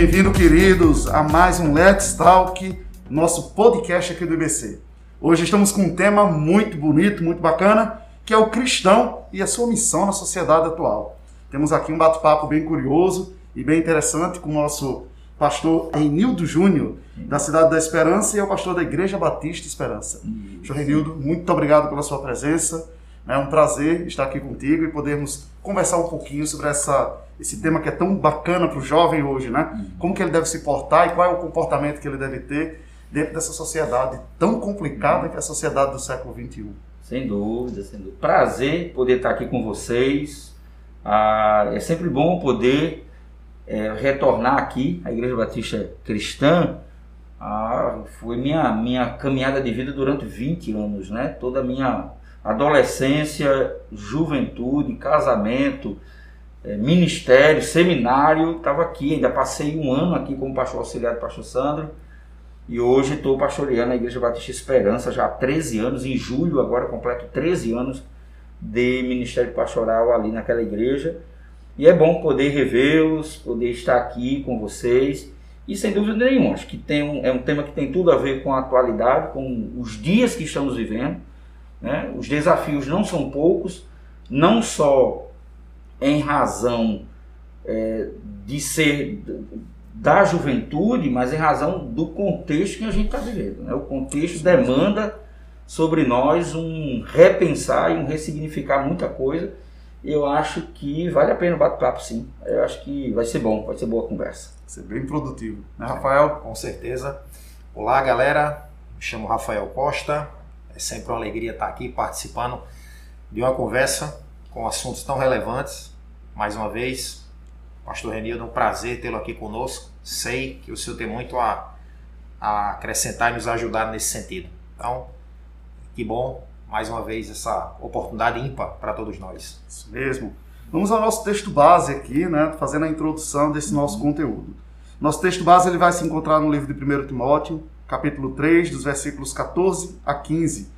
Bem-vindo, queridos, a mais um Let's Talk, nosso podcast aqui do IBC. Hoje estamos com um tema muito bonito, muito bacana, que é o cristão e a sua missão na sociedade atual. Temos aqui um bate-papo bem curioso e bem interessante com o nosso pastor Renildo Júnior, da Cidade da Esperança, e é o pastor da Igreja Batista Esperança. Pastor Renildo, muito obrigado pela sua presença. É um prazer estar aqui contigo e podermos conversar um pouquinho sobre essa, esse tema que é tão bacana para o jovem hoje, né? Como que ele deve se portar e qual é o comportamento que ele deve ter dentro dessa sociedade tão complicada que é a sociedade do século XXI. Sem dúvida, sem dúvida. Prazer poder estar aqui com vocês. Ah, é sempre bom poder é, retornar aqui à Igreja Batista Cristã. Ah, foi minha, minha caminhada de vida durante 20 anos, né? Toda a minha adolescência, juventude, casamento, é, ministério, seminário, estava aqui, ainda passei um ano aqui como pastor auxiliar do pastor Sandro, e hoje estou pastoreando a Igreja Batista Esperança já há 13 anos, em julho agora completo 13 anos de ministério pastoral ali naquela igreja, e é bom poder revê-los, poder estar aqui com vocês, e sem dúvida nenhuma, acho que tem um, é um tema que tem tudo a ver com a atualidade, com os dias que estamos vivendo, né? Os desafios não são poucos, não só em razão é, de ser da juventude, mas em razão do contexto que a gente está vivendo. Né? O contexto demanda sobre nós um repensar e um ressignificar muita coisa. Eu acho que vale a pena o bate-papo, sim. Eu acho que vai ser bom, vai ser boa conversa. Vai ser bem produtivo, né, Rafael? Com certeza. Olá, galera. Me chamo Rafael Costa, sempre uma alegria estar aqui participando de uma conversa com assuntos tão relevantes. Mais uma vez, Pastor Renildo, é um prazer tê-lo aqui conosco. Sei que o senhor tem muito a, a acrescentar e nos ajudar nesse sentido. Então, que bom, mais uma vez, essa oportunidade ímpar para todos nós. Isso mesmo. Vamos ao nosso texto base aqui, né, fazendo a introdução desse nosso uhum. conteúdo. Nosso texto base ele vai se encontrar no livro de 1 Timóteo, capítulo 3, dos versículos 14 a 15.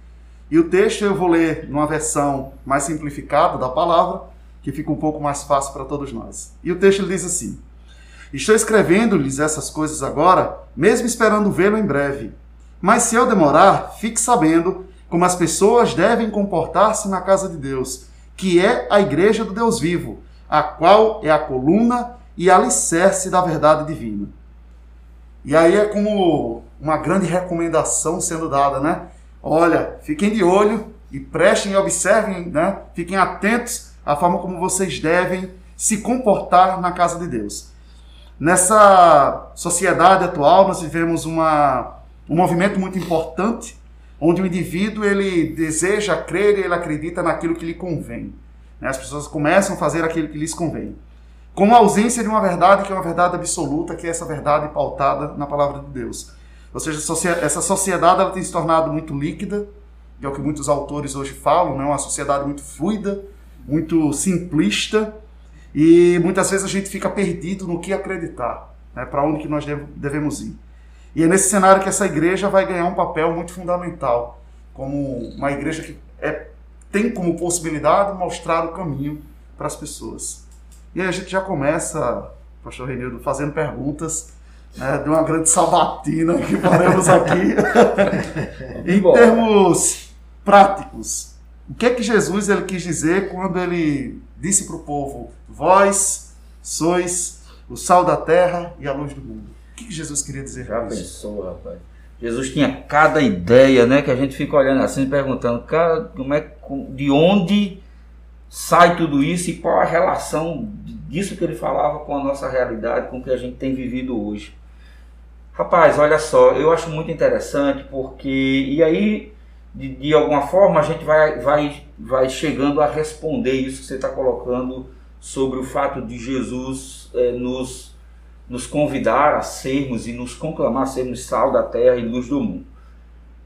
E o texto eu vou ler numa versão mais simplificada da palavra, que fica um pouco mais fácil para todos nós. E o texto diz assim: Estou escrevendo-lhes essas coisas agora, mesmo esperando vê-lo em breve. Mas se eu demorar, fique sabendo como as pessoas devem comportar-se na casa de Deus, que é a igreja do Deus vivo, a qual é a coluna e alicerce da verdade divina. E aí é como uma grande recomendação sendo dada, né? Olha, fiquem de olho e prestem e observem, né? Fiquem atentos à forma como vocês devem se comportar na casa de Deus. Nessa sociedade atual, nós vivemos uma, um movimento muito importante, onde o indivíduo ele deseja crer e ele acredita naquilo que lhe convém. Né? As pessoas começam a fazer aquilo que lhes convém. Com a ausência de uma verdade que é uma verdade absoluta, que é essa verdade pautada na palavra de Deus. Ou seja, essa sociedade ela tem se tornado muito líquida, que é o que muitos autores hoje falam, né? uma sociedade muito fluida, muito simplista, e muitas vezes a gente fica perdido no que acreditar, né? para onde que nós devemos ir. E é nesse cenário que essa igreja vai ganhar um papel muito fundamental, como uma igreja que é, tem como possibilidade mostrar o caminho para as pessoas. E aí a gente já começa, pastor Renildo, fazendo perguntas né, de uma grande sabatina que faremos aqui. em termos práticos, o que é que Jesus ele quis dizer quando ele disse para o povo: Vós sois o sal da terra e a luz do mundo? O que, que Jesus queria dizer Já pensou, rapaz? Jesus tinha cada ideia, né? Que a gente fica olhando assim, perguntando, cara, como é, de onde sai tudo isso e qual a relação disso que ele falava com a nossa realidade, com o que a gente tem vivido hoje. Rapaz, olha só, eu acho muito interessante porque. E aí, de, de alguma forma, a gente vai, vai, vai chegando a responder isso que você está colocando sobre o fato de Jesus é, nos, nos convidar a sermos e nos conclamar a sermos sal da terra e luz do mundo.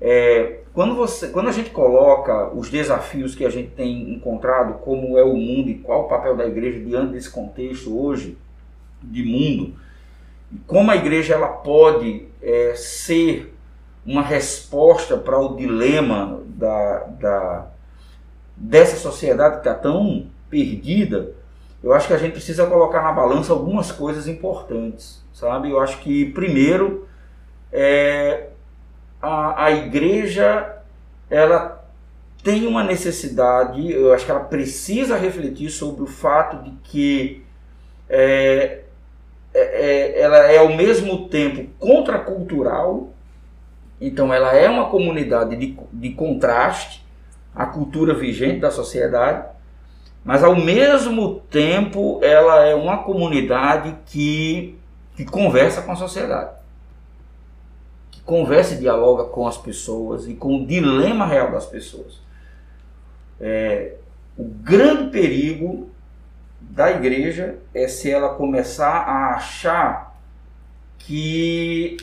É, quando, você, quando a gente coloca os desafios que a gente tem encontrado, como é o mundo e qual o papel da igreja diante desse contexto hoje de mundo, como a igreja ela pode é, ser uma resposta para o dilema da, da, dessa sociedade que está tão perdida, eu acho que a gente precisa colocar na balança algumas coisas importantes, sabe? Eu acho que, primeiro, é, a, a igreja, ela tem uma necessidade, eu acho que ela precisa refletir sobre o fato de que é, é, é ela é ao mesmo tempo contracultural, então ela é uma comunidade de, de contraste à cultura vigente da sociedade, mas ao mesmo tempo ela é uma comunidade que, que conversa com a sociedade. Que conversa e dialoga com as pessoas e com o dilema real das pessoas. É, o grande perigo da igreja é se ela começar a achar que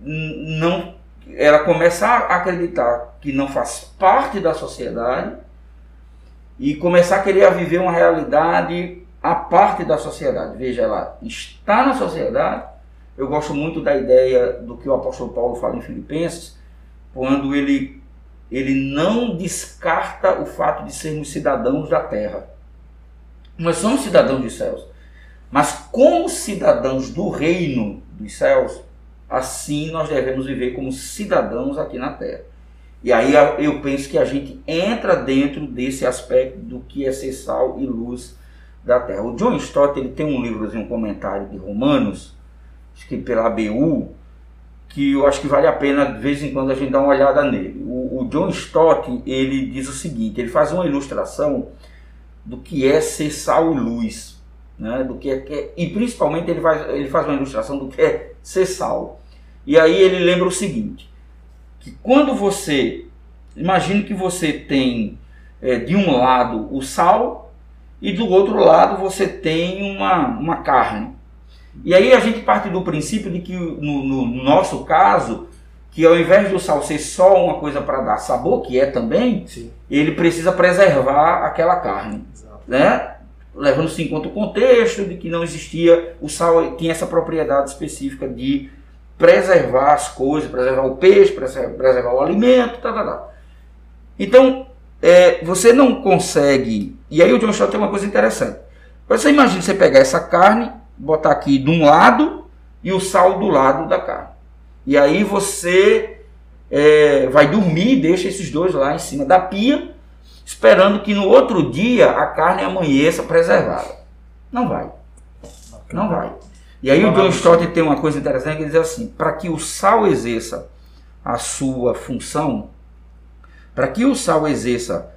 não ela começar a acreditar que não faz parte da sociedade e começar a querer viver uma realidade à parte da sociedade. Veja, ela está na sociedade. Eu gosto muito da ideia do que o apóstolo Paulo fala em Filipenses, quando ele, ele não descarta o fato de sermos cidadãos da terra. Nós somos cidadãos dos céus. Mas como cidadãos do reino dos céus, assim nós devemos viver como cidadãos aqui na terra. E aí eu penso que a gente entra dentro desse aspecto do que é ser sal e luz da terra. O John Stott ele tem um livrozinho, um comentário de Romanos, escrito pela ABU, que eu acho que vale a pena de vez em quando a gente dar uma olhada nele. O, o John Stott ele diz o seguinte, ele faz uma ilustração do que é ser sal e luz, né? do que é, que é, e principalmente ele faz, ele faz uma ilustração do que é ser sal. E aí ele lembra o seguinte, que quando você, imagine que você tem é, de um lado o sal e do outro lado você tem uma, uma carne. E aí a gente parte do princípio de que no, no nosso caso, que ao invés do sal ser só uma coisa para dar sabor, que é também, Sim. ele precisa preservar aquela carne. Exato. Né? Levando-se em conta o contexto de que não existia, o sal tinha essa propriedade específica de preservar as coisas, preservar o peixe, preservar o alimento, tá, tá, tá. Então, é, você não consegue. E aí o John Stott tem uma coisa interessante. Você imagina você pegar essa carne, botar aqui de um lado e o sal do lado da carne. E aí você é, vai dormir, deixa esses dois lá em cima da pia, esperando que no outro dia a carne amanheça preservada. Não vai. Não vai. E aí o John Stott tem uma coisa interessante que diz assim: para que o sal exerça a sua função, para que o sal exerça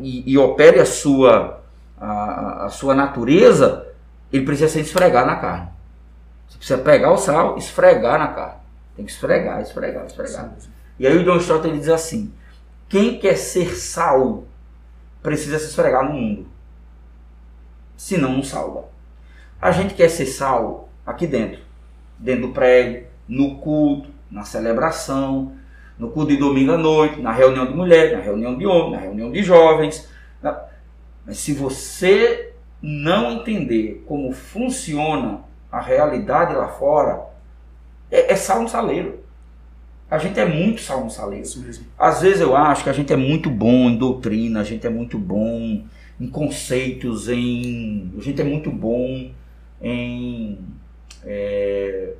e, e, opere a sua, a, a, sua natureza, ele precisa ser esfregar na carne. Você precisa pegar o sal, esfregar na carne. Tem que esfregar, esfregar, esfregar. Sim. E aí o John Stott ele diz assim: quem quer ser sal precisa se esfregar no mundo. Senão não salva. A gente quer ser sal aqui dentro, dentro do prédio, no culto, na celebração, no culto de domingo à noite, na reunião de mulheres, na reunião de homens, na reunião de jovens. Mas se você não entender como funciona a realidade lá fora, é, é sal no saleiro. A gente é muito sal no saleiro. Isso mesmo. Às vezes eu acho que a gente é muito bom em doutrina, a gente é muito bom em conceitos, em. A gente é muito bom em é,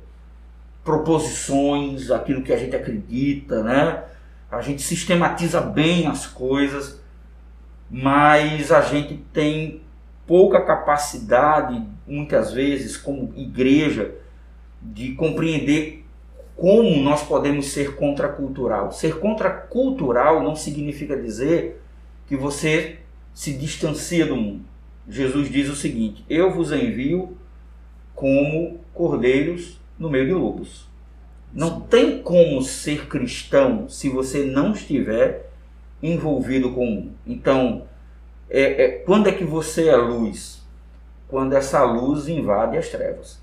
proposições, aquilo que a gente acredita, né? A gente sistematiza bem as coisas, mas a gente tem pouca capacidade, muitas vezes, como igreja, de compreender como nós podemos ser contracultural. Ser contracultural não significa dizer que você se distancia do mundo. Jesus diz o seguinte: Eu vos envio como cordeiros no meio de lobos. Não tem como ser cristão se você não estiver envolvido com. Então, é, é, quando é que você é luz? Quando essa luz invade as trevas.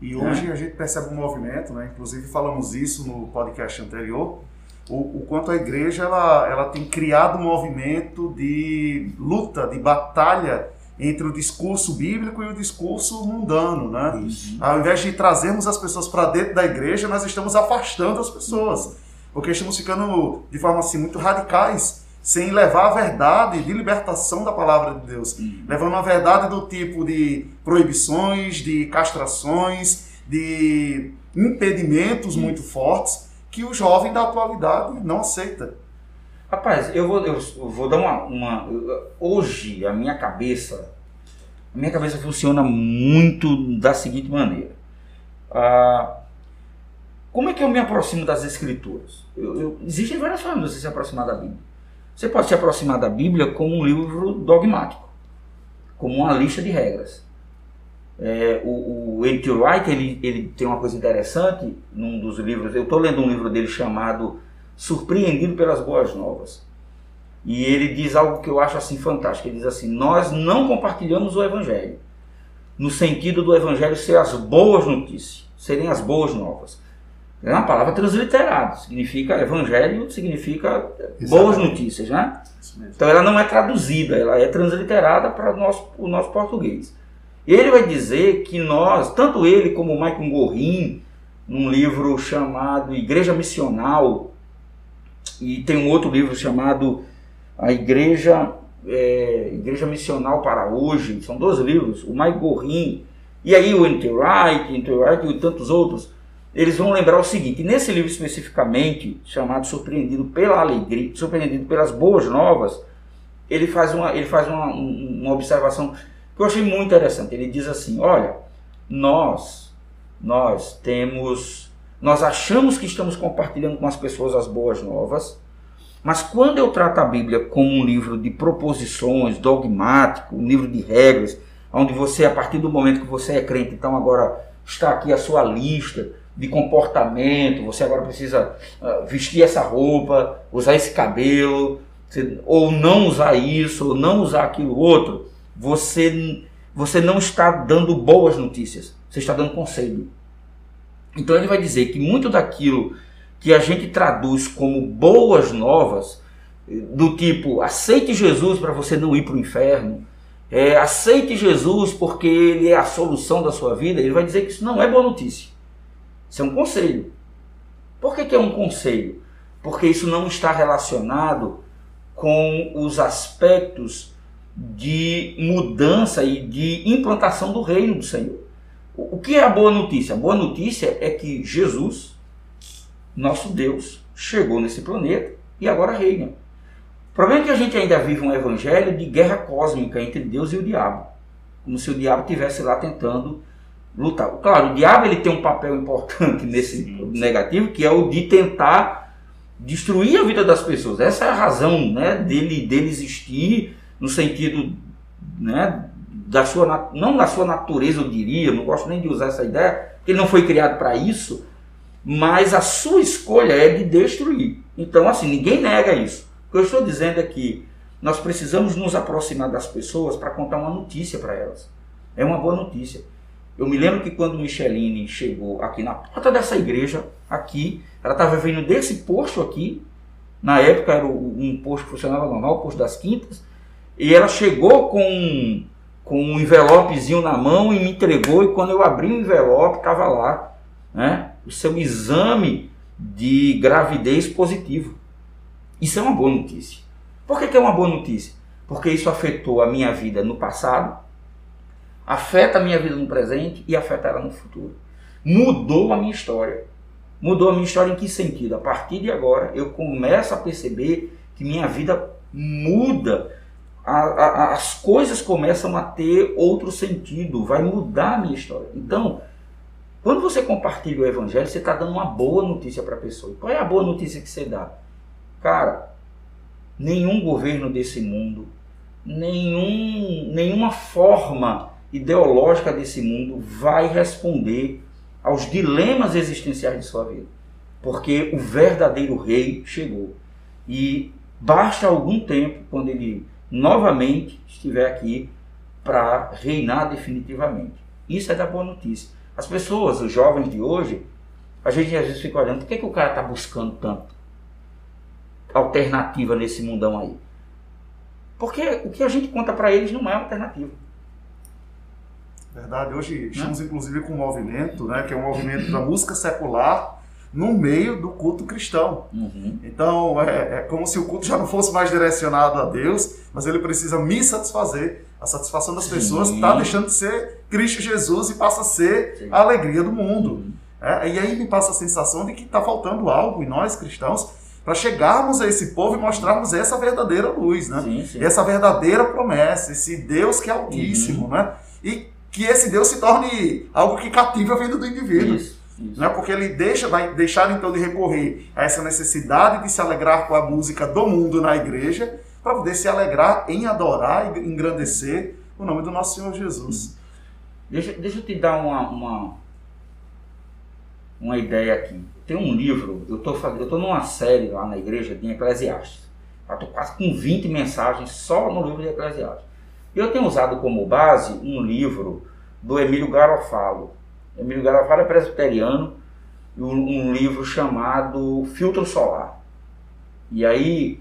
E hoje é. a gente percebe um movimento, né? inclusive falamos isso no podcast anterior, o, o, quanto a igreja ela, ela tem criado um movimento de luta, de batalha entre o discurso bíblico e o discurso mundano, né? Ao invés de trazermos as pessoas para dentro da igreja, nós estamos afastando as pessoas, porque estamos ficando de forma assim muito radicais, sem levar a verdade de libertação da palavra de Deus, Uhum. levando a verdade do tipo de proibições, de castrações, de impedimentos muito fortes que o jovem da atualidade não aceita. Rapaz, eu vou, eu vou dar uma, uma. Hoje, a minha cabeça. A minha cabeça funciona muito da seguinte maneira. Ah, como é que eu me aproximo das Escrituras? Eu- eu- existem várias formas de você se aproximar da Bíblia. Você pode se aproximar da Bíblia como um livro dogmático, como uma lista de regras. É, o, o. Wright ele, ele tem uma coisa interessante num dos livros. Eu estou lendo um livro dele chamado Surpreendido pelas Boas Novas. E ele diz algo que eu acho assim fantástico. Ele diz assim: Nós não compartilhamos o Evangelho, no sentido do Evangelho ser as boas notícias, serem as boas novas. É uma palavra transliterada, significa Evangelho, significa boas Exatamente. notícias, né? Então ela não é traduzida, ela é transliterada para o nosso, o nosso português. Ele vai dizer que nós, tanto ele como o Michael Gorin, num livro chamado Igreja Missional, e tem um outro livro chamado A Igreja, é, Igreja Missional para Hoje, são dois livros, o Michael Gorin, e aí o N.T. Wright, N.T. Wright e tantos outros, eles vão lembrar o seguinte, nesse livro especificamente, chamado Surpreendido pela Alegria, Surpreendido pelas Boas Novas, ele faz uma, ele faz uma, um- uma observação que eu achei muito interessante. Ele diz assim, olha, nós, nós temos, nós achamos que estamos compartilhando com as pessoas as boas novas, mas quando eu trato a Bíblia como um livro de proposições, dogmático, um livro de regras, onde você, a partir do momento que você é crente, então agora está aqui a sua lista de comportamento, você agora precisa ah, vestir essa roupa, usar esse cabelo, ou não usar isso, ou não usar aquilo outro, você, você não está dando boas notícias, você está dando conselho. Então ele vai dizer que muito daquilo que a gente traduz como boas novas, do tipo aceite Jesus para você não ir para o inferno, é, aceite Jesus porque ele é a solução da sua vida, ele vai dizer que isso não é boa notícia. Isso é um conselho. Por que, que é um conselho? Porque isso não está relacionado com os aspectos de mudança e de implantação do reino do Senhor. O que é a boa notícia? A boa notícia é que Jesus, nosso Deus, chegou nesse planeta e agora reina. O problema é que a gente ainda vive um evangelho de guerra cósmica entre Deus e o diabo. Como se o diabo estivesse lá tentando lutar. Claro, o diabo ele tem um papel importante nesse Sim. negativo, que é o de tentar destruir a vida das pessoas. Essa é a razão né, dele, dele existir no sentido né, da sua não da sua natureza, eu diria, não gosto nem de usar essa ideia, porque ele não foi criado para isso, mas a sua escolha é de destruir. Então, assim, ninguém nega isso. O que eu estou dizendo é que nós precisamos nos aproximar das pessoas para contar uma notícia para elas. É uma boa notícia. Eu me lembro que quando Micheline chegou aqui na porta dessa igreja, aqui, ela estava vindo desse posto aqui, na época era um posto que funcionava normal, o posto das quintas, e ela chegou com, com um envelopezinho na mão e me entregou, e quando eu abri o envelope, estava lá, né, o seu exame de gravidez positivo. Isso é uma boa notícia. Por que, que é uma boa notícia? Porque isso afetou a minha vida no passado, afeta a minha vida no presente e afetará no futuro. Mudou a minha história. Mudou a minha história em que sentido? A partir de agora eu começo a perceber que minha vida muda. A- a- as coisas começam a ter outro sentido, vai mudar a minha história. Então, quando você compartilha o evangelho, você está dando uma boa notícia para a pessoa. E qual é a boa notícia que você dá? Cara, nenhum governo desse mundo, nenhum, nenhuma forma ideológica desse mundo vai responder aos dilemas existenciais de sua vida. Porque o verdadeiro rei chegou. E basta algum tempo, quando ele novamente estiver aqui, para reinar definitivamente. Isso é da boa notícia. As pessoas, os jovens de hoje, a gente às vezes fica olhando, por que, que o cara está buscando tanto alternativa nesse mundão aí? Porque o que a gente conta para eles não é alternativa. Verdade, hoje estamos inclusive com um movimento, né, que é um movimento da música secular, no meio do culto cristão. Uhum. Então é, é como se o culto já não fosse mais direcionado a Deus, mas ele precisa me satisfazer. A satisfação das Sim. pessoas está deixando de ser Cristo Jesus e passa a ser Sim. a alegria do mundo. Uhum. É, e aí me passa a sensação de que está faltando algo em nós cristãos para chegarmos a esse povo e mostrarmos essa verdadeira luz, né? Sim, sim. essa verdadeira promessa, esse Deus que é altíssimo, né? E que esse Deus se torne algo que cativa a vida do indivíduo. Isso, isso. Né? Porque ele deixa, vai deixar então de recorrer a essa necessidade de se alegrar com a música do mundo na igreja, para poder se alegrar em adorar e engrandecer o nome do nosso Senhor Jesus. Deixa, deixa eu te dar uma, uma, uma ideia aqui. Tem um livro, eu estou eu tô numa série lá na igreja de Eclesiastes. Eu estou quase com 20 mensagens só no livro de Eclesiastes. Eu tenho usado como base um livro do Emílio Garofalo. Emílio Garofalo é presbiteriano, um livro chamado Filtro Solar. E aí,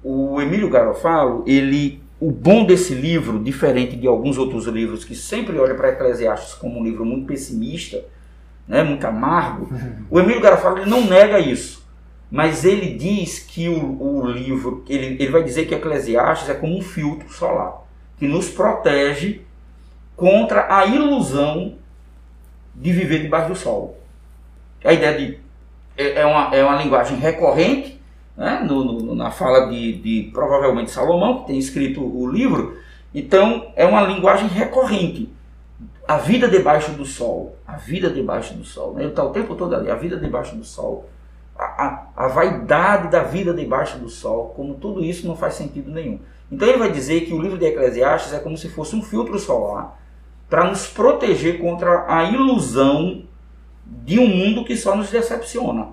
o Emílio Garofalo, ele, o bom desse livro, diferente de alguns outros livros que sempre olham para Eclesiastes como um livro muito pessimista, né, muito amargo, o Emílio Garofalo ele não nega isso. Mas ele diz que o, o livro, ele, ele vai dizer que Eclesiastes é como um filtro solar, que nos protege contra a ilusão de viver debaixo do sol. A ideia de é, é uma, é uma linguagem recorrente, né, no, no- na fala de, de provavelmente Salomão, que tem escrito o livro. Então, é uma linguagem recorrente. A vida debaixo do sol, a vida debaixo do sol. né? Ele está o tempo todo ali, a vida debaixo do sol. A, a, vaidade da vida debaixo do sol, como tudo isso não faz sentido nenhum. Então ele vai dizer que o livro de Eclesiastes é como se fosse um filtro solar para nos proteger contra a ilusão de um mundo que só nos decepciona.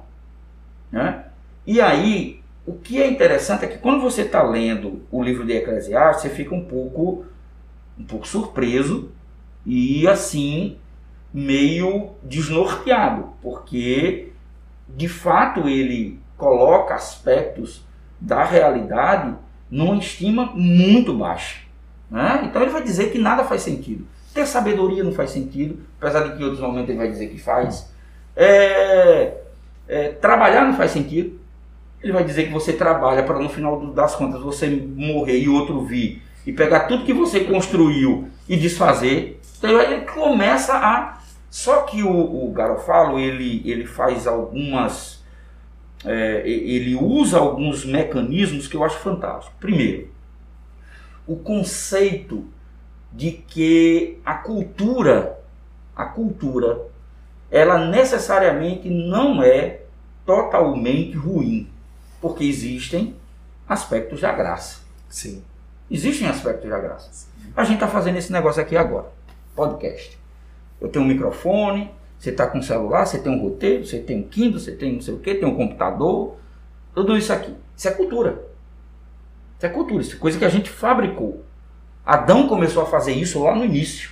Né? E aí, o que é interessante é que quando você está lendo o livro de Eclesiastes, você fica um pouco, um pouco surpreso e assim meio desnorteado, porque de fato ele coloca aspectos da realidade numa estima muito baixa. Né? Então ele vai dizer que nada faz sentido. Ter sabedoria não faz sentido, apesar de que em outros momentos ele vai dizer que faz. É, é, trabalhar não faz sentido. Ele vai dizer que você trabalha para no final das contas você morrer e outro vir e pegar tudo que você construiu e desfazer. Então ele começa a. Só que o, o Garofalo ele, ele faz algumas. é, ele usa alguns mecanismos que eu acho fantásticos. Primeiro, o conceito de que a cultura, a cultura, ela necessariamente não é totalmente ruim, porque existem aspectos da graça. Sim. Existem aspectos da graça. A gente está fazendo esse negócio aqui agora, podcast. Eu tenho um microfone, você está com um celular, você tem um roteiro, você tem um Kindle, você tem não sei o que, tem um computador, tudo isso aqui. Isso é cultura. Isso é cultura, isso é coisa que a gente fabricou. Adão começou a fazer isso lá no início.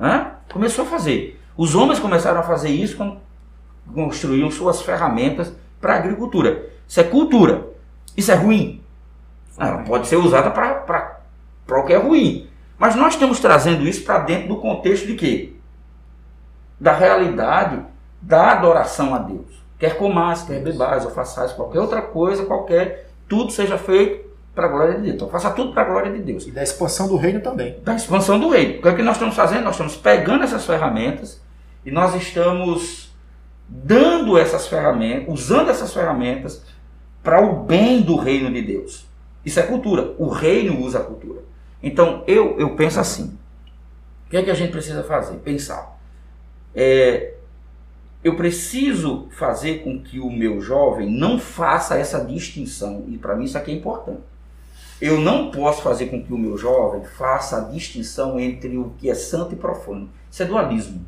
Hã? Começou a fazer. Os homens começaram a fazer isso quando construíam suas ferramentas para a agricultura. Isso é cultura. Isso é ruim. Ela pode ser usada para o que é ruim. Mas nós estamos trazendo isso para dentro do contexto de quê? Da realidade da adoração a Deus. Quer comais, quer bebais, ou façais qualquer outra coisa, qualquer, tudo seja feito para a glória de Deus. Então faça tudo para a glória de Deus E da expansão do reino também. da expansão do reino. O que é que nós estamos fazendo? Nós estamos pegando essas ferramentas e nós estamos dando essas ferramentas, usando essas ferramentas para o bem do reino de Deus. Isso é cultura. O reino usa a cultura. Então eu, eu penso assim: o que é que a gente precisa fazer? Pensar. É, eu preciso fazer com que o meu jovem não faça essa distinção, e para mim isso aqui é importante. Eu não posso fazer com que o meu jovem faça a distinção entre o que é santo e profano. Isso é dualismo.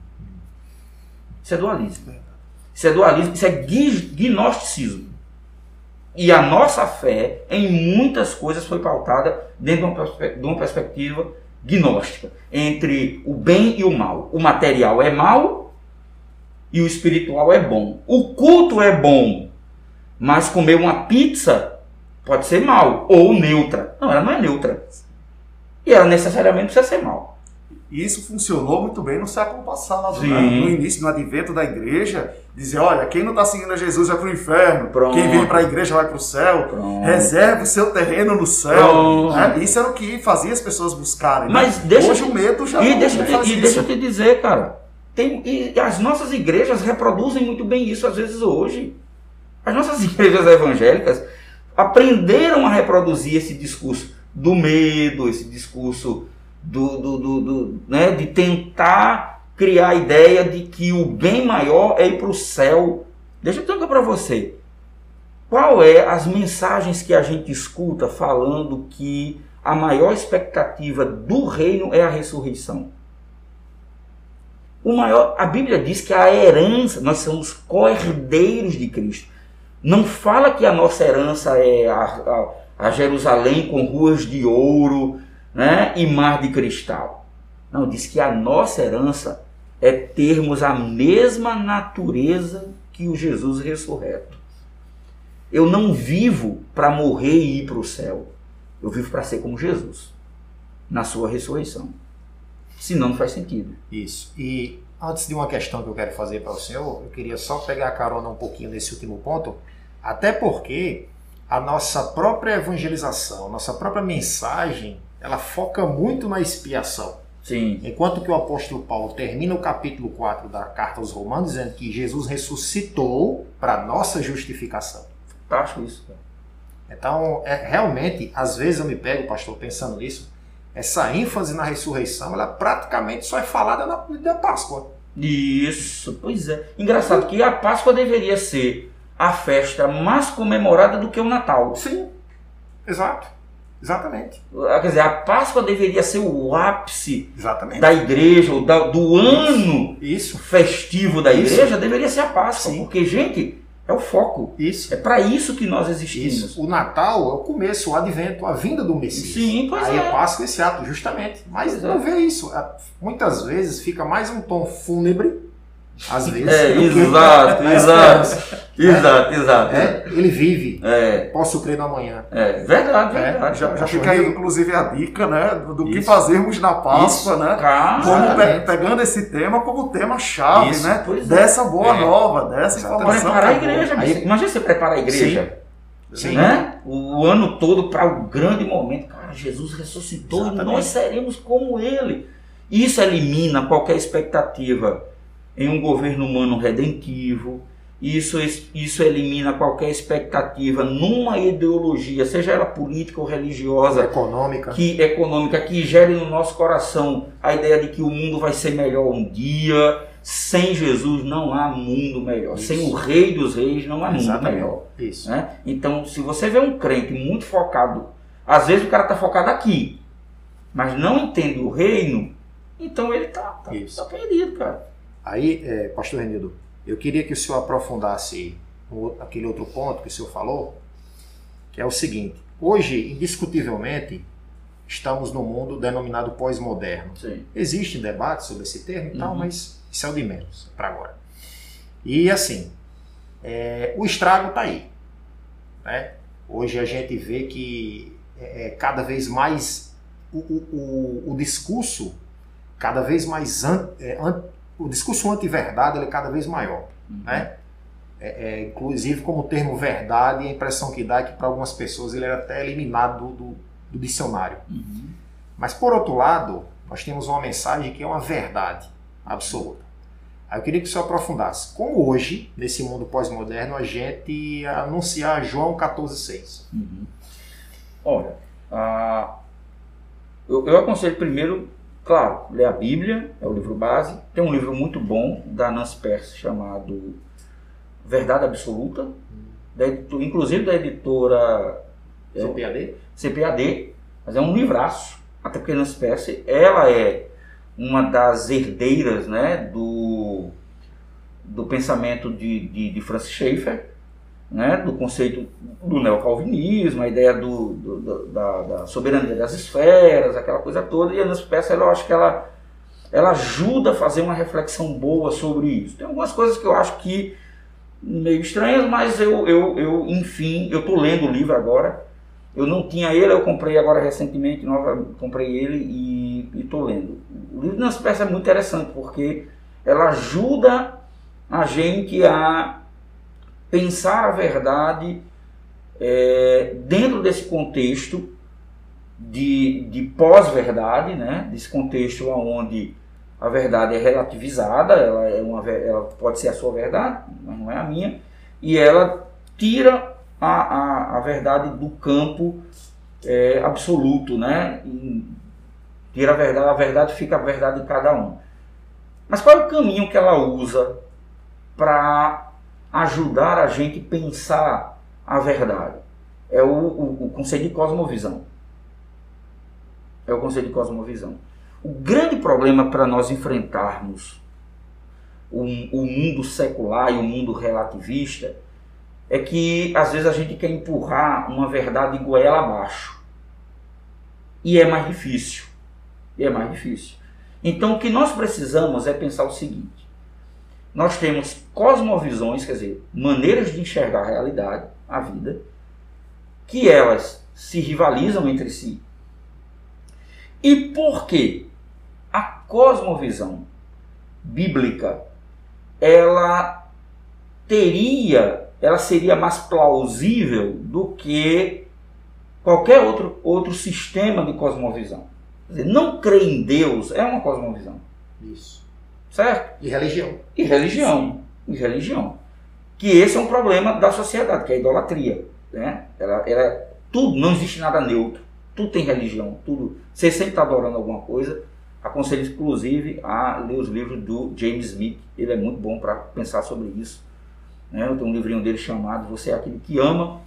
Isso é dualismo. Isso é dualismo, isso é gnosticismo. E a nossa fé, em muitas coisas, foi pautada dentro de uma, perspe- de uma perspectiva gnóstica entre o bem e o mal. O material é mal e o espiritual é bom. O culto é bom, mas comer uma pizza pode ser mal ou neutra. Não, ela não é neutra. E ela necessariamente precisa ser mal. E isso funcionou muito bem no século passado, né? no início, no advento da igreja, dizer, olha, quem não está seguindo a Jesus vai para o inferno, Pronto. quem vem para a igreja vai para o céu, Pronto. reserve o seu terreno no céu. Né? Isso era o que fazia as pessoas buscarem. né? Mas deixa Hoje te- o medo já E não, deixa, não te- e deixa eu te dizer, cara, tem, e as nossas igrejas reproduzem muito bem isso às vezes hoje. As nossas igrejas evangélicas aprenderam a reproduzir esse discurso do medo, esse discurso do, do, do- do- né, de tentar criar a ideia de que o bem maior é ir para o céu. Deixa eu perguntar para você. Qual é as mensagens que a gente escuta falando que a maior expectativa do reino é a ressurreição? O maior, a Bíblia diz que a herança, nós somos co-herdeiros de Cristo. Não fala que a nossa herança é a, a- a Jerusalém com ruas de ouro né, e mar de cristal. Não, diz que a nossa herança é termos a mesma natureza que o Jesus ressurreto. Eu não vivo para morrer e ir para o céu. Eu vivo para ser como Jesus, na sua ressurreição. Senão não faz sentido. Isso. E antes de uma questão que eu quero fazer para o senhor, eu queria só pegar a carona um pouquinho nesse último ponto, até porque a nossa própria evangelização, nossa própria mensagem, ela foca muito na expiação. Sim. Enquanto que o apóstolo Paulo termina o capítulo 4 da carta aos Romanos dizendo que Jesus ressuscitou para nossa justificação. Fantástico isso. cara. Então, é, realmente, às vezes eu me pego, pastor, pensando nisso, essa ênfase na ressurreição, ela praticamente só é falada na da Páscoa. Isso, pois é. Engraçado que a Páscoa deveria ser a festa mais comemorada do que o Natal. Sim, exato. Exatamente. Ah, Quer dizer, a Páscoa deveria ser o ápice Exatamente. da igreja, ou da- do ano Isso, festivo da Isso. igreja, deveria ser a Páscoa. Sim. Porque, gente, é o foco. isso. É para isso que nós existimos. Isso. O Natal é o começo, o advento, a vinda do Messias. Sim, pois Aí é. a Páscoa é esse ato, justamente. Mas Pois é. não vê isso. É, Muitas vezes fica mais um tom fúnebre, às vezes. É, exato, exato. Exato, exato. É, ele vive. É, Posso crer no amanhã. é verdade, É, verdade. Já, já Acho fica aí, inclusive, a dica, né? Do, do que Isso. fazermos na Páscoa, né? Cara, Como pe- pegando esse tema como tema-chave, Isso, né? é. Dessa boa É. nova, dessa Exatamente. informação. preparar a é igreja. Aí-. Imagina você preparar a igreja. Sim. né? O ano todo para o grande momento. Cara, Jesus ressuscitou e Exatamente. nós seremos como Ele. Isso elimina qualquer expectativa em um governo humano redentivo. Isso, isso elimina qualquer expectativa numa ideologia, seja ela política ou religiosa, Econômica. que econômica, que gere no nosso coração a ideia de que o mundo vai ser melhor um dia. Sem Jesus não há mundo melhor. Isso. Sem o Rei dos Reis não há mundo Exatamente. melhor. Isso. Né? Então, se você vê um crente muito focado, às vezes o cara está focado aqui, mas não entende o reino, então ele está tá, Isso. tá perdido, cara. Aí, é, pastor Renildo, eu queria que o senhor aprofundasse aquele outro ponto que o senhor falou, que é o seguinte: hoje, indiscutivelmente, estamos no mundo denominado pós-moderno. Existem debates sobre esse termo e tal, Uhum. mas isso é o de menos para agora. E assim, é, o estrago está aí. Né? Hoje a gente vê que é, é cada vez mais o, o, o, o discurso, cada vez mais an, é, an- o discurso anti-verdade é cada vez maior. Né? É, é, inclusive, como termo verdade, a impressão que dá é que para algumas pessoas ele é até eliminado do, do, do dicionário. Uhum. Mas por outro lado, nós temos uma mensagem que é uma verdade absoluta. Aí eu queria que o senhor aprofundasse. Como hoje, nesse mundo pós-moderno, a gente anunciar João 14,6? Uhum. Olha, ah, eu, eu aconselho primeiro, claro, ler a Bíblia, é o livro base. Tem um livro muito bom da Nancy Percy chamado Verdade Absoluta, da editor- inclusive da editora é, CPAD? CPAD, mas é um livraço, até porque Nancy Percy, ela é uma das herdeiras né, do, do pensamento de, de, de Francis Schaeffer, né, do conceito do neocalvinismo, a ideia do, do- do- da, da soberania das esferas, aquela coisa toda, e a Nancy Percy, eu acho que ela, ela ajuda a fazer uma reflexão boa sobre isso. Tem algumas coisas que eu acho que meio estranhas, mas eu, eu, eu enfim, eu estou lendo o livro agora, eu não tinha ele, eu comprei agora recentemente, nova, comprei ele e estou lendo. O livro das peças é muito interessante porque ela ajuda a gente a pensar a verdade é, dentro desse contexto de, de pós-verdade, né? desse contexto onde a verdade é relativizada, ela, é uma, ela pode ser a sua verdade, mas não é a minha, e ela tira a, a, a verdade do campo é, absoluto, né? E tira a verdade, a verdade fica a verdade de cada um. Mas qual é o caminho que ela usa para ajudar a gente a pensar a verdade? É o, o, o conceito de cosmovisão. É o conceito de cosmovisão. O grande problema para nós enfrentarmos o, o mundo secular e o mundo relativista é que às vezes a gente quer empurrar uma verdade goela abaixo. E é mais difícil. E é mais difícil. Então o que nós precisamos é pensar o seguinte: nós temos cosmovisões, quer dizer, maneiras de enxergar a realidade, a vida, que elas se rivalizam entre si. E por quê? A cosmovisão bíblica ela teria, ela seria mais plausível do que qualquer outro, outro sistema de cosmovisão. Dizer, não crer em Deus é uma cosmovisão. Isso. Certo? E religião. E religião. E religião. Que esse é um problema da sociedade, que é a idolatria. Né? Ela, ela, tudo, não existe nada neutro. Tudo tem religião. Tudo. Você sempre está adorando alguma coisa. Aconselho inclusive a ler os livros do James Smith. Ele é muito bom para pensar sobre isso. Né? Eu tenho um livrinho dele chamado Você é aquele que ama.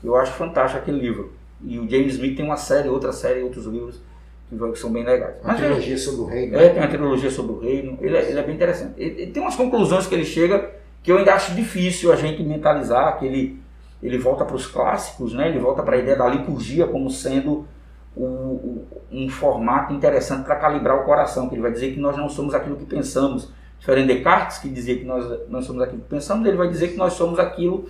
Que eu acho fantástico aquele livro. E o James Smith tem uma série, outra série, outros livros que são bem legais. Uma trilogia sobre o reino. É, tem uma trilogia sobre o reino. Ele é, ele é bem interessante. Ele, ele, tem umas conclusões que ele chega que eu ainda acho difícil a gente mentalizar, que ele, ele volta para os clássicos, né? ele volta para a ideia da liturgia como sendo o, o, um formato interessante para calibrar o coração, que ele vai dizer que nós não somos aquilo que pensamos. Diferente de Descartes, que dizia que nós não somos aquilo que pensamos, ele vai dizer que nós somos aquilo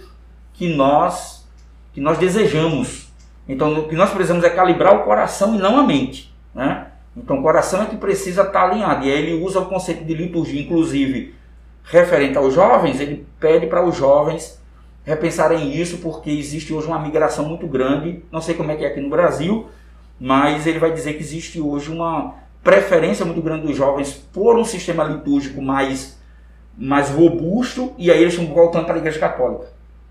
que nós, que nós desejamos. Então, o que nós precisamos é calibrar o coração e não a mente. Né? Então, o coração é que precisa estar alinhado. E aí ele usa o conceito de liturgia, inclusive referente aos jovens, ele pede para os jovens repensarem isso, porque existe hoje uma migração muito grande. Não sei como é que é aqui no Brasil, mas ele vai dizer que existe hoje uma preferência muito grande dos jovens por um sistema litúrgico mais, mais robusto, e aí eles estão voltando para a Igreja Católica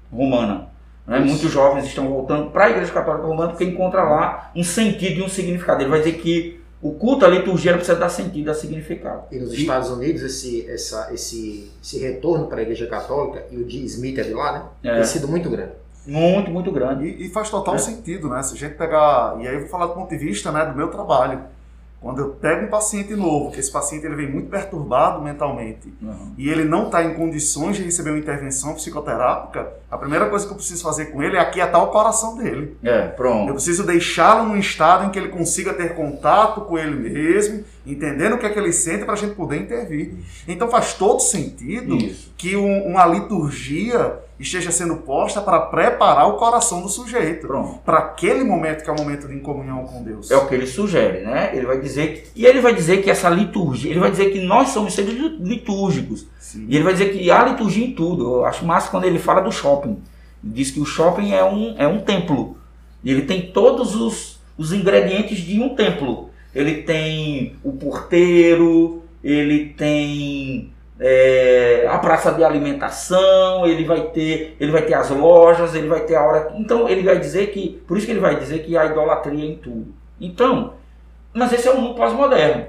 Romana. Né? Muitos jovens estão voltando para a Igreja Católica Romana porque encontra lá um sentido e um significado. Ele vai dizer que o culto, a liturgia, precisa dar sentido, dar significado. E nos Estados Unidos, esse, essa, esse, esse retorno para a Igreja Católica, e o de Smith é de lá, né? É. Tem sido muito grande. Muito, muito grande. E, e faz total é. sentido, né? Se a gente pegar. E aí eu vou falar do ponto de vista né, do meu trabalho. Quando eu pego um paciente novo, que esse paciente ele vem muito perturbado mentalmente uhum. e ele não está em condições de receber uma intervenção psicoterápica, a primeira coisa que eu preciso fazer com ele é aquietar o coração dele. É, pronto. Eu preciso deixá-lo num estado em que ele consiga ter contato com ele mesmo, entendendo o que é que ele sente para a gente poder intervir. Então faz todo sentido Isso. que um, uma liturgia esteja sendo posta para preparar o coração do sujeito para aquele momento que é o momento de comunhão com Deus. É o que ele sugere, né? Ele vai dizer que, e ele vai dizer que essa liturgia, ele vai dizer que nós somos seres litúrgicos. Sim. E ele vai dizer que há liturgia em tudo. Eu acho massa quando ele fala do shopping. Ele diz que o shopping é um, é um templo. E ele tem todos os, os ingredientes de um templo. Ele tem o porteiro, ele tem é, a praça de alimentação, ele vai ter, ele vai ter as lojas, ele vai ter a hora. Então ele vai dizer que, por isso que ele vai dizer que há idolatria em tudo. Então, mas esse é o mundo pós-moderno.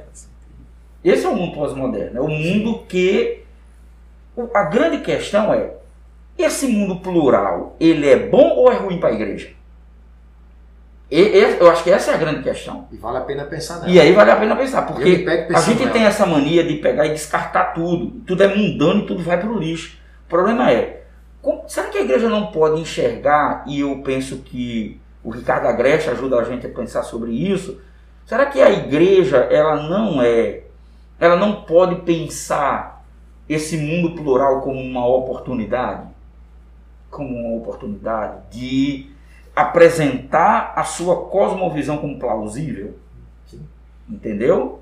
Esse é o mundo pós-moderno, é o mundo que a grande questão é esse mundo plural, ele é bom ou é ruim para a igreja? E, eu acho que essa é a grande questão. E vale a pena pensar nela. E aí vale a pena pensar, porque a gente nela. tem essa mania de pegar e descartar tudo. Tudo é mundano e tudo vai para o lixo. O problema é, como, será que a igreja não pode enxergar, e eu penso que o Ricardo Agreste ajuda a gente a pensar sobre isso, será que a igreja ela não é, ela não pode pensar esse mundo plural como uma oportunidade? Como uma oportunidade de apresentar a sua cosmovisão como plausível. Sim. Entendeu?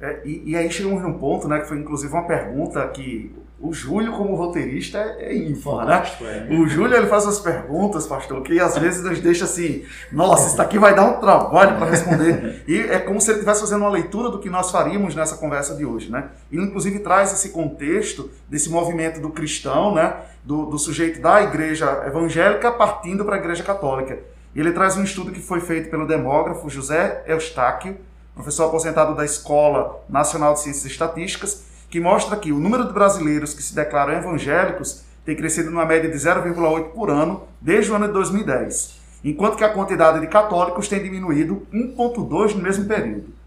É, e, e, aí chegamos num ponto, né, que foi inclusive uma pergunta que o Júlio, como roteirista, é, é ímpar, né? É. O Júlio ele faz as perguntas, pastor, que às vezes nos deixa assim, nossa, isso aqui vai dar um trabalho para responder. e é como se ele estivesse fazendo uma leitura do que nós faríamos nessa conversa de hoje, né? Ele inclusive traz esse contexto desse movimento do cristão, né? Do, do sujeito da igreja evangélica partindo para a igreja católica. E ele traz um estudo que foi feito pelo demógrafo José Eustáquio, professor aposentado da Escola Nacional de Ciências Estatísticas, que mostra que o número de brasileiros que se declaram evangélicos tem crescido numa média de 0,8 por ano desde o ano de 2010, enquanto que a quantidade de católicos tem diminuído 1,2 no mesmo período.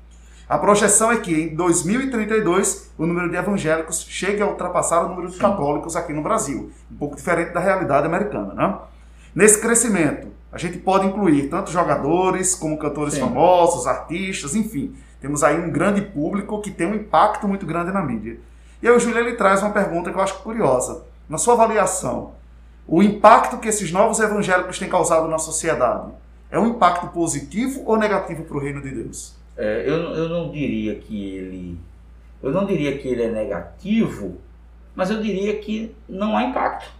A projeção é que em 2032 o número de evangélicos chegue a ultrapassar o número de católicos aqui no Brasil, um pouco diferente da realidade americana. Né? Nesse crescimento, a gente pode incluir tanto jogadores como cantores Sim. famosos, artistas, enfim. Temos aí um grande público que tem um impacto muito grande na mídia. E aí o Júlio ele traz uma pergunta que eu acho curiosa. Na sua avaliação, o impacto que esses novos evangélicos têm causado na sociedade é um impacto positivo ou negativo para o reino de Deus? É, eu, eu não diria que ele eu não diria que ele é negativo, mas eu diria que não há impacto.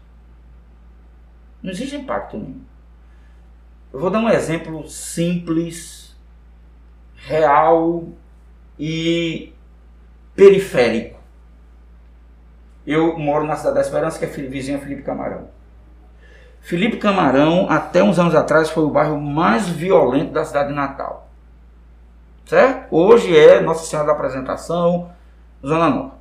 Não existe impacto nenhum. Eu vou dar um exemplo simples, real e periférico. Eu moro na Cidade da Esperança, que é vizinho a Felipe Camarão. Felipe Camarão, até uns anos atrás, foi o bairro mais violento da cidade de Natal. Certo? Hoje é Nossa Senhora da Apresentação, Zona Norte.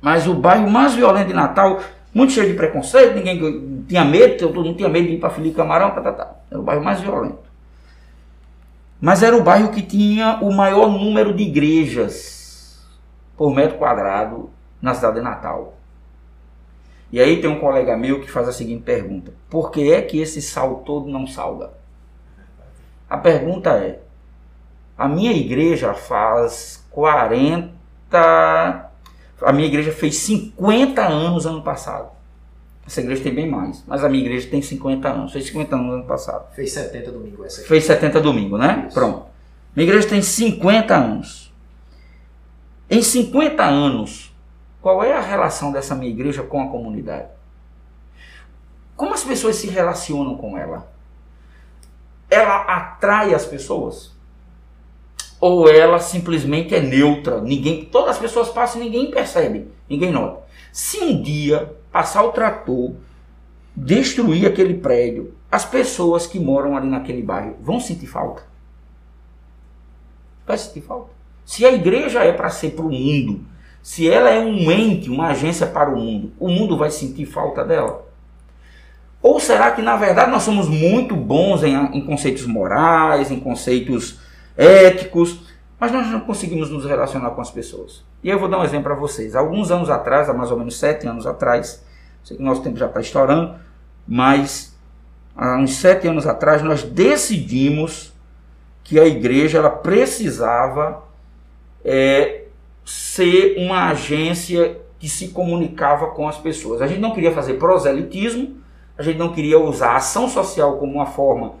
Mas o bairro mais violento de Natal muito cheio de preconceito, ninguém tinha medo, todo mundo tinha medo de ir para Felipe Camarão, tá, tá, tá. era o bairro mais violento. Mas era o bairro que tinha o maior número de igrejas por metro quadrado na cidade de Natal. E aí tem um colega meu que faz a seguinte pergunta: por que é que esse sal todo não salga? A pergunta é: a minha igreja faz 40 a minha igreja fez 50 anos ano passado. Essa igreja tem bem mais, mas a minha igreja tem 50 anos. Fez 50 anos ano passado. Fez 70 domingo essa aqui. Fez 70 domingo, né? Isso. Pronto. Minha igreja tem 50 anos. Em 50 anos, qual é a relação dessa minha igreja com a comunidade? Como as pessoas se relacionam com ela? Ela atrai as pessoas? ou ela simplesmente é neutra. Ninguém, todas as pessoas passam e ninguém percebe, ninguém nota. Se um dia passar o trator, destruir aquele prédio, as pessoas que moram ali naquele bairro vão sentir falta? Vai sentir falta. Se a igreja é para ser para o mundo, se ela é um ente, uma agência para o mundo, o mundo vai sentir falta dela? Ou será que na verdade nós somos muito bons em, em conceitos morais, em conceitos éticos, mas nós não conseguimos nos relacionar com as pessoas. E eu vou dar um exemplo para vocês. Alguns anos atrás, há mais ou menos sete anos atrás, sei que nosso tempo já está estourando, mas há uns sete anos atrás nós decidimos que a igreja ela precisava é, ser uma agência que se comunicava com as pessoas. A gente não queria fazer proselitismo, a gente não queria usar a ação social como uma forma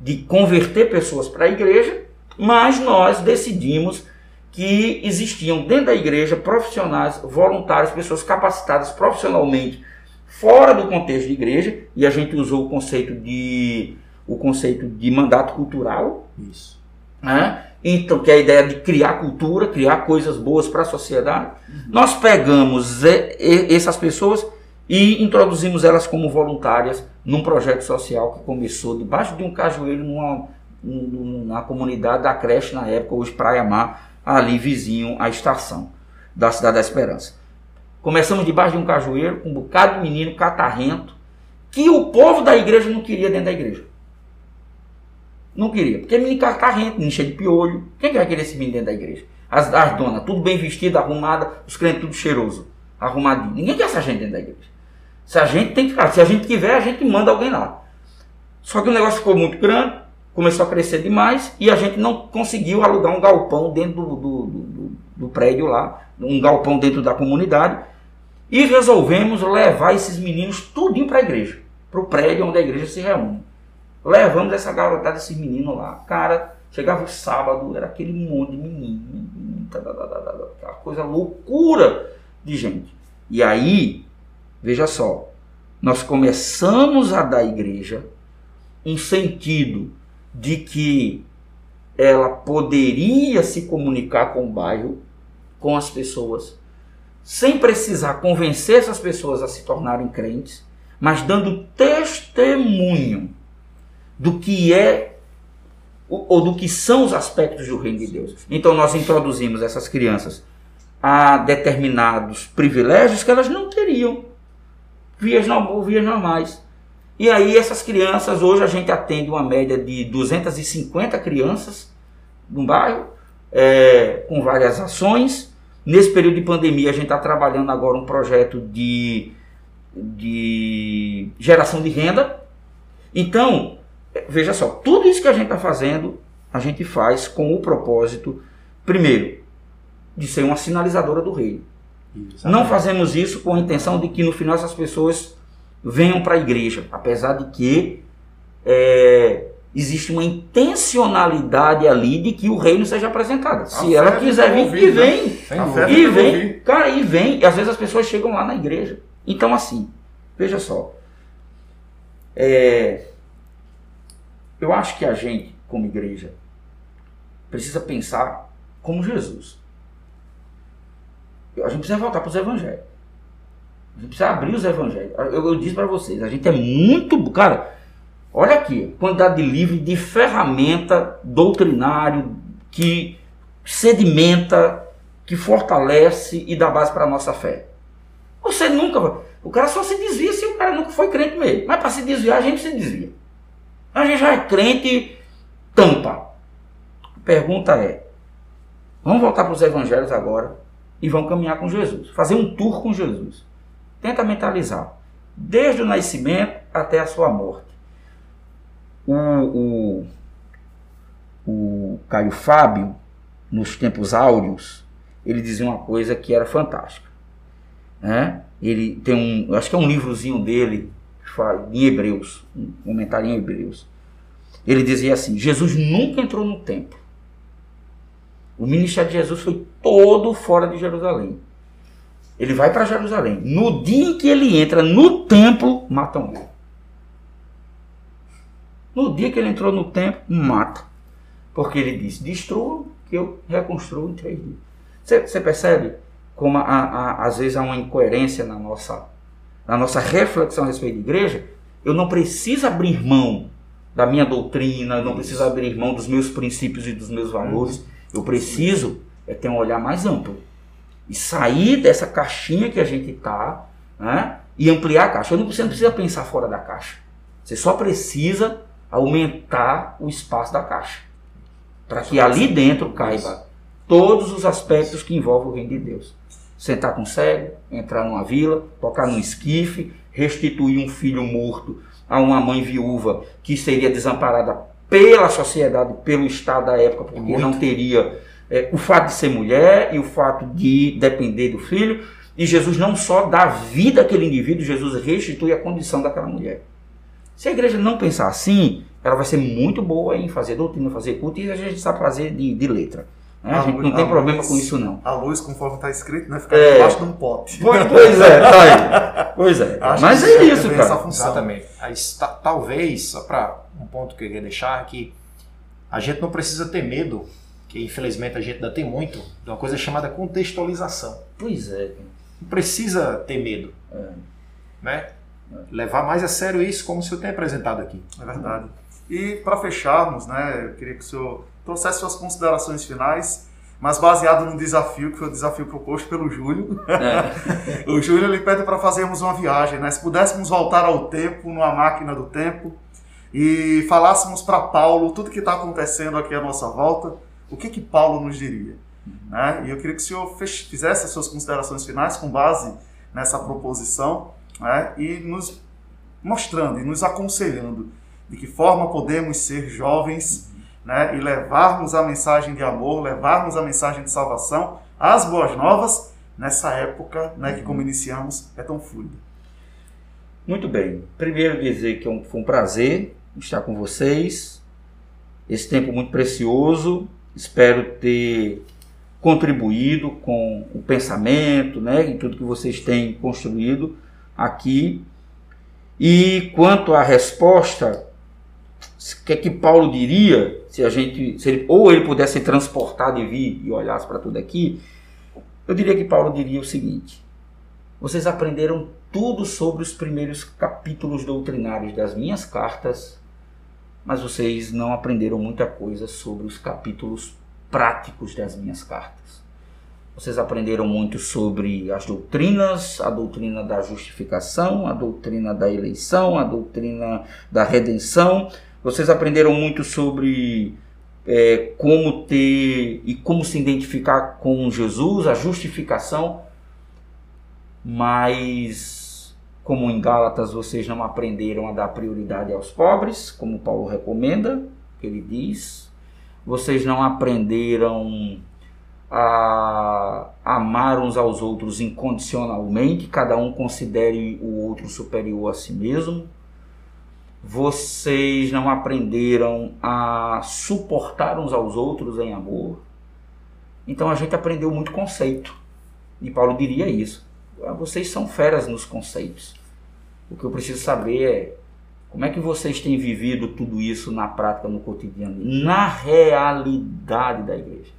de converter pessoas para a igreja, mas nós decidimos que existiam dentro da igreja profissionais, voluntários, pessoas capacitadas profissionalmente fora do contexto de igreja, e a gente usou o conceito de o conceito de mandato cultural. Isso. Né? Então, que é a ideia de criar cultura, criar coisas boas para a sociedade. Uhum. Nós pegamos essas pessoas e introduzimos elas como voluntárias num projeto social que começou debaixo de um cajueiro numa na comunidade da creche na época, hoje Praia Mar, ali vizinho à estação da Cidade da Esperança. Começamos debaixo de um cajueiro, com um bocado de menino catarrento, que o povo da igreja não queria dentro da igreja. Não queria, porque menino catarrento, menino cheio de piolho. Quem vai querer esse menino dentro da igreja? As, as donas, tudo bem vestido, arrumada, os crentes tudo cheiroso, arrumadinho. Ninguém quer essa gente dentro da igreja. Se a gente tem que ficar, se a gente tiver, a gente manda alguém lá. Só que o negócio ficou muito grande, começou a crescer demais e a gente não conseguiu alugar um galpão dentro do, do, do, do prédio lá, um galpão dentro da comunidade. E resolvemos levar esses meninos tudinho para a igreja, para o prédio onde a igreja se reúne. Levamos essa garotada, esses meninos lá. Cara, chegava o sábado, era aquele monte de menino, muita, aquela coisa loucura de gente. E aí, veja só, nós começamos a dar à igreja um sentido de que ela poderia se comunicar com o bairro, com as pessoas, sem precisar convencer essas pessoas a se tornarem crentes, mas dando testemunho do que é ou do que são os aspectos do reino de Deus. Então nós introduzimos essas crianças a determinados privilégios que elas não teriam, vias, vias normais. E aí essas crianças, hoje a gente atende uma média de 250 crianças no bairro, é, com várias ações. Nesse período de pandemia a gente está trabalhando agora um projeto de, de geração de renda. Então, veja só, tudo isso que a gente está fazendo, a gente faz com o propósito, primeiro, de ser uma sinalizadora do reino. Não fazemos isso com a intenção de que no final essas pessoas venham para a igreja, apesar de que é, existe uma intencionalidade ali de que o reino seja apresentado. Se ela quiser vir, que vem. E vem, cara, e vem. E às vezes as pessoas chegam lá na igreja. Então, assim, veja só. É, eu acho que a gente, como igreja, precisa pensar como Jesus. A gente precisa voltar para os evangelhos. Gente precisa abrir os evangelhos. Eu, eu disse para vocês, a gente é muito. Cara, olha aqui, quantidade de livro, de ferramenta doutrinário que sedimenta, que fortalece e dá base para a nossa fé. Você nunca vai. O cara só se desvia se o cara nunca foi crente mesmo. Mas para se desviar, a gente se desvia. A gente já é crente, tampa. A pergunta é: vamos voltar para os evangelhos agora e vamos caminhar com Jesus. Fazer um tour com Jesus. Tenta mentalizar. Desde o nascimento até a sua morte. O, o, o Caio Fábio, nos tempos áureos, ele dizia uma coisa que era fantástica. Né? Ele tem um, acho que é um livrozinho dele, em Hebreus, um comentário em Hebreus. Ele dizia assim: Jesus nunca entrou no templo. O ministério de Jesus foi todo fora de Jerusalém. Ele vai para Jerusalém. No dia em que ele entra no templo, matam ele. No dia que ele entrou no templo, mata. Porque ele disse: destrua que eu reconstruo em três dias. Você percebe como a, a, às vezes há uma incoerência na nossa, na nossa reflexão a respeito de igreja? Eu não preciso abrir mão da minha doutrina, eu não preciso abrir mão dos meus princípios e dos meus valores. Eu preciso é ter um olhar mais amplo e sair dessa caixinha que a gente está né, e ampliar a caixa. Você não precisa pensar fora da caixa. Você só precisa aumentar o espaço da caixa. Para que ali dentro caiba todos os aspectos que envolvem o reino de Deus. Sentar com cego, entrar numa vila, tocar num esquife, restituir um filho morto a uma mãe viúva que seria desamparada pela sociedade, pelo Estado da época, porque Muito. não teria é, o fato de ser mulher e o fato de depender do filho. E Jesus não só dá vida àquele indivíduo, Jesus restitui a condição daquela mulher. Se a igreja não pensar assim, ela vai ser muito boa em fazer doutrina, fazer culto e a gente sabe fazer de, de letra. Né? A, a, gente não tem problema luz, com isso, não. A luz, conforme está escrito, né? fica é, debaixo de um pote. Pois, pois é, tá aí. Pois é. Acho Mas é isso, cara. Exatamente. Aí, talvez, só para um ponto que eu queria deixar, é que a gente não precisa ter medo que infelizmente a gente ainda tem muito, de uma coisa chamada contextualização. Pois é. Não precisa ter medo. É. Né? É. Levar mais a sério isso, como o senhor tem apresentado aqui. É verdade. E para fecharmos, né, eu queria que o senhor trouxesse suas considerações finais, mas baseado no desafio, que foi o desafio proposto pelo Júlio. É. o Júlio ele pede para fazermos uma viagem, né? Se pudéssemos voltar ao tempo, numa máquina do tempo, e falássemos para Paulo tudo que está acontecendo aqui à nossa volta, o que que Paulo nos diria? Né? E eu queria que o senhor fizesse as suas considerações finais com base nessa proposição né? e nos mostrando e nos aconselhando de que forma podemos ser jovens né? e levarmos a mensagem de amor, levarmos a mensagem de salvação, as boas novas, nessa época né, que, como iniciamos, é tão fluida. Muito bem. Primeiro dizer que é foi um prazer estar com vocês. Esse tempo muito precioso Espero ter contribuído com o pensamento, né, e tudo que vocês têm construído aqui. E quanto à resposta, o que é que Paulo diria se a gente, se ele, ou ele pudesse ser transportado e vir e olhasse para tudo aqui? Eu diria que Paulo diria o seguinte: vocês aprenderam tudo sobre os primeiros capítulos doutrinários das minhas cartas, mas vocês não aprenderam muita coisa sobre os capítulos práticos das minhas cartas. Vocês aprenderam muito sobre as doutrinas, a doutrina da justificação, a doutrina da eleição, a doutrina da redenção. Vocês aprenderam muito sobre é, como ter e como se identificar com Jesus, a justificação. Mas, como em Gálatas, vocês não aprenderam a dar prioridade aos pobres, como Paulo recomenda, que ele diz, vocês não aprenderam a amar uns aos outros incondicionalmente, cada um considere o outro superior a si mesmo. Vocês não aprenderam a suportar uns aos outros em amor. Então a gente aprendeu muito conceito. E Paulo diria isso. Ah, vocês são feras nos conceitos. O que eu preciso saber é como é que vocês têm vivido tudo isso na prática, no cotidiano, na realidade da igreja?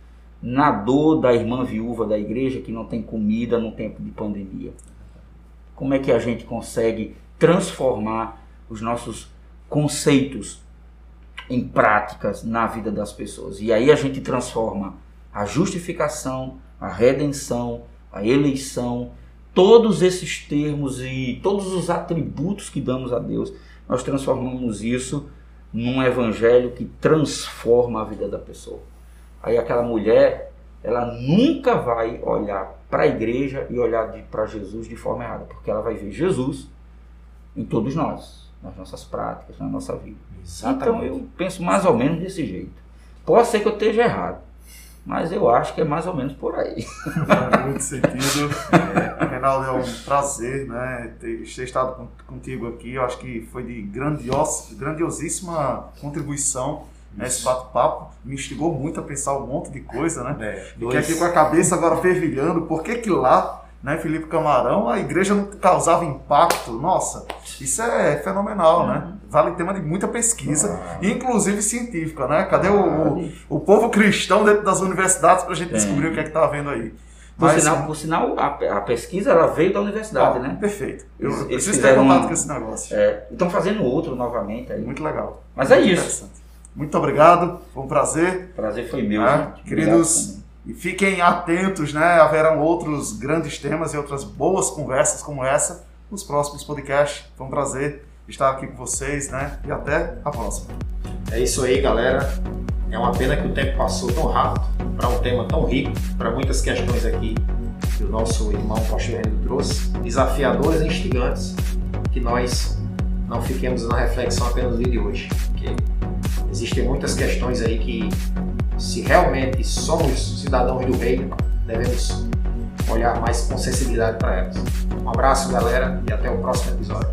Na dor da irmã viúva da igreja que não tem comida no tempo de pandemia? Como é que a gente consegue transformar os nossos conceitos em práticas na vida das pessoas? E aí a gente transforma a justificação, a redenção, a eleição, todos esses termos e todos os atributos que damos a Deus nós transformamos isso num evangelho que transforma a vida da pessoa. Aí aquela mulher, ela nunca vai olhar para a igreja e olhar para Jesus de forma errada, porque ela vai ver Jesus em todos nós, nas nossas práticas, na nossa vida. Exatamente. Então eu penso mais ou menos desse jeito. Pode ser que eu esteja errado, mas eu acho que é mais ou menos por aí. Faz muito sentido. É, Reinaldo, é um prazer né, ter, ter estado contigo aqui. Eu acho que foi de grandios, grandiosíssima contribuição nesse bate-papo. Me instigou muito a pensar um monte de coisa, né? É, Fiquei aqui com a cabeça agora fervilhando. Por que que lá né, Felipe Camarão, a igreja não causava impacto. Nossa, isso é fenomenal, né? Vale tema de muita pesquisa, ah. inclusive científica, né? Cadê o, o, o, povo cristão dentro das universidades para a gente descobrir o que é que está havendo aí? Por Mas, sinal, por sinal a, a, pesquisa ela veio da universidade, ah, né? Perfeito. Eu eles, preciso ter contato um, com esse negócio. É, estão fazendo outro novamente. Aí. Muito legal. Mas é Muito é isso. Muito obrigado, foi um prazer. Prazer foi meu. É, queridos e fiquem atentos, né? Haverão outros grandes temas e outras boas conversas como essa nos próximos podcasts. Foi um prazer estar aqui com vocês, né? E até a próxima. É isso aí, galera. É uma pena que o tempo passou tão rápido para um tema tão rico, para muitas questões aqui que o nosso irmão Pastor trouxe, desafiadores e instigantes, que nós não fiquemos na reflexão apenas no dia de hoje, porque existem muitas questões aí que se realmente somos cidadãos do reino, devemos olhar mais com sensibilidade para elas. Um abraço, galera, e até o próximo episódio.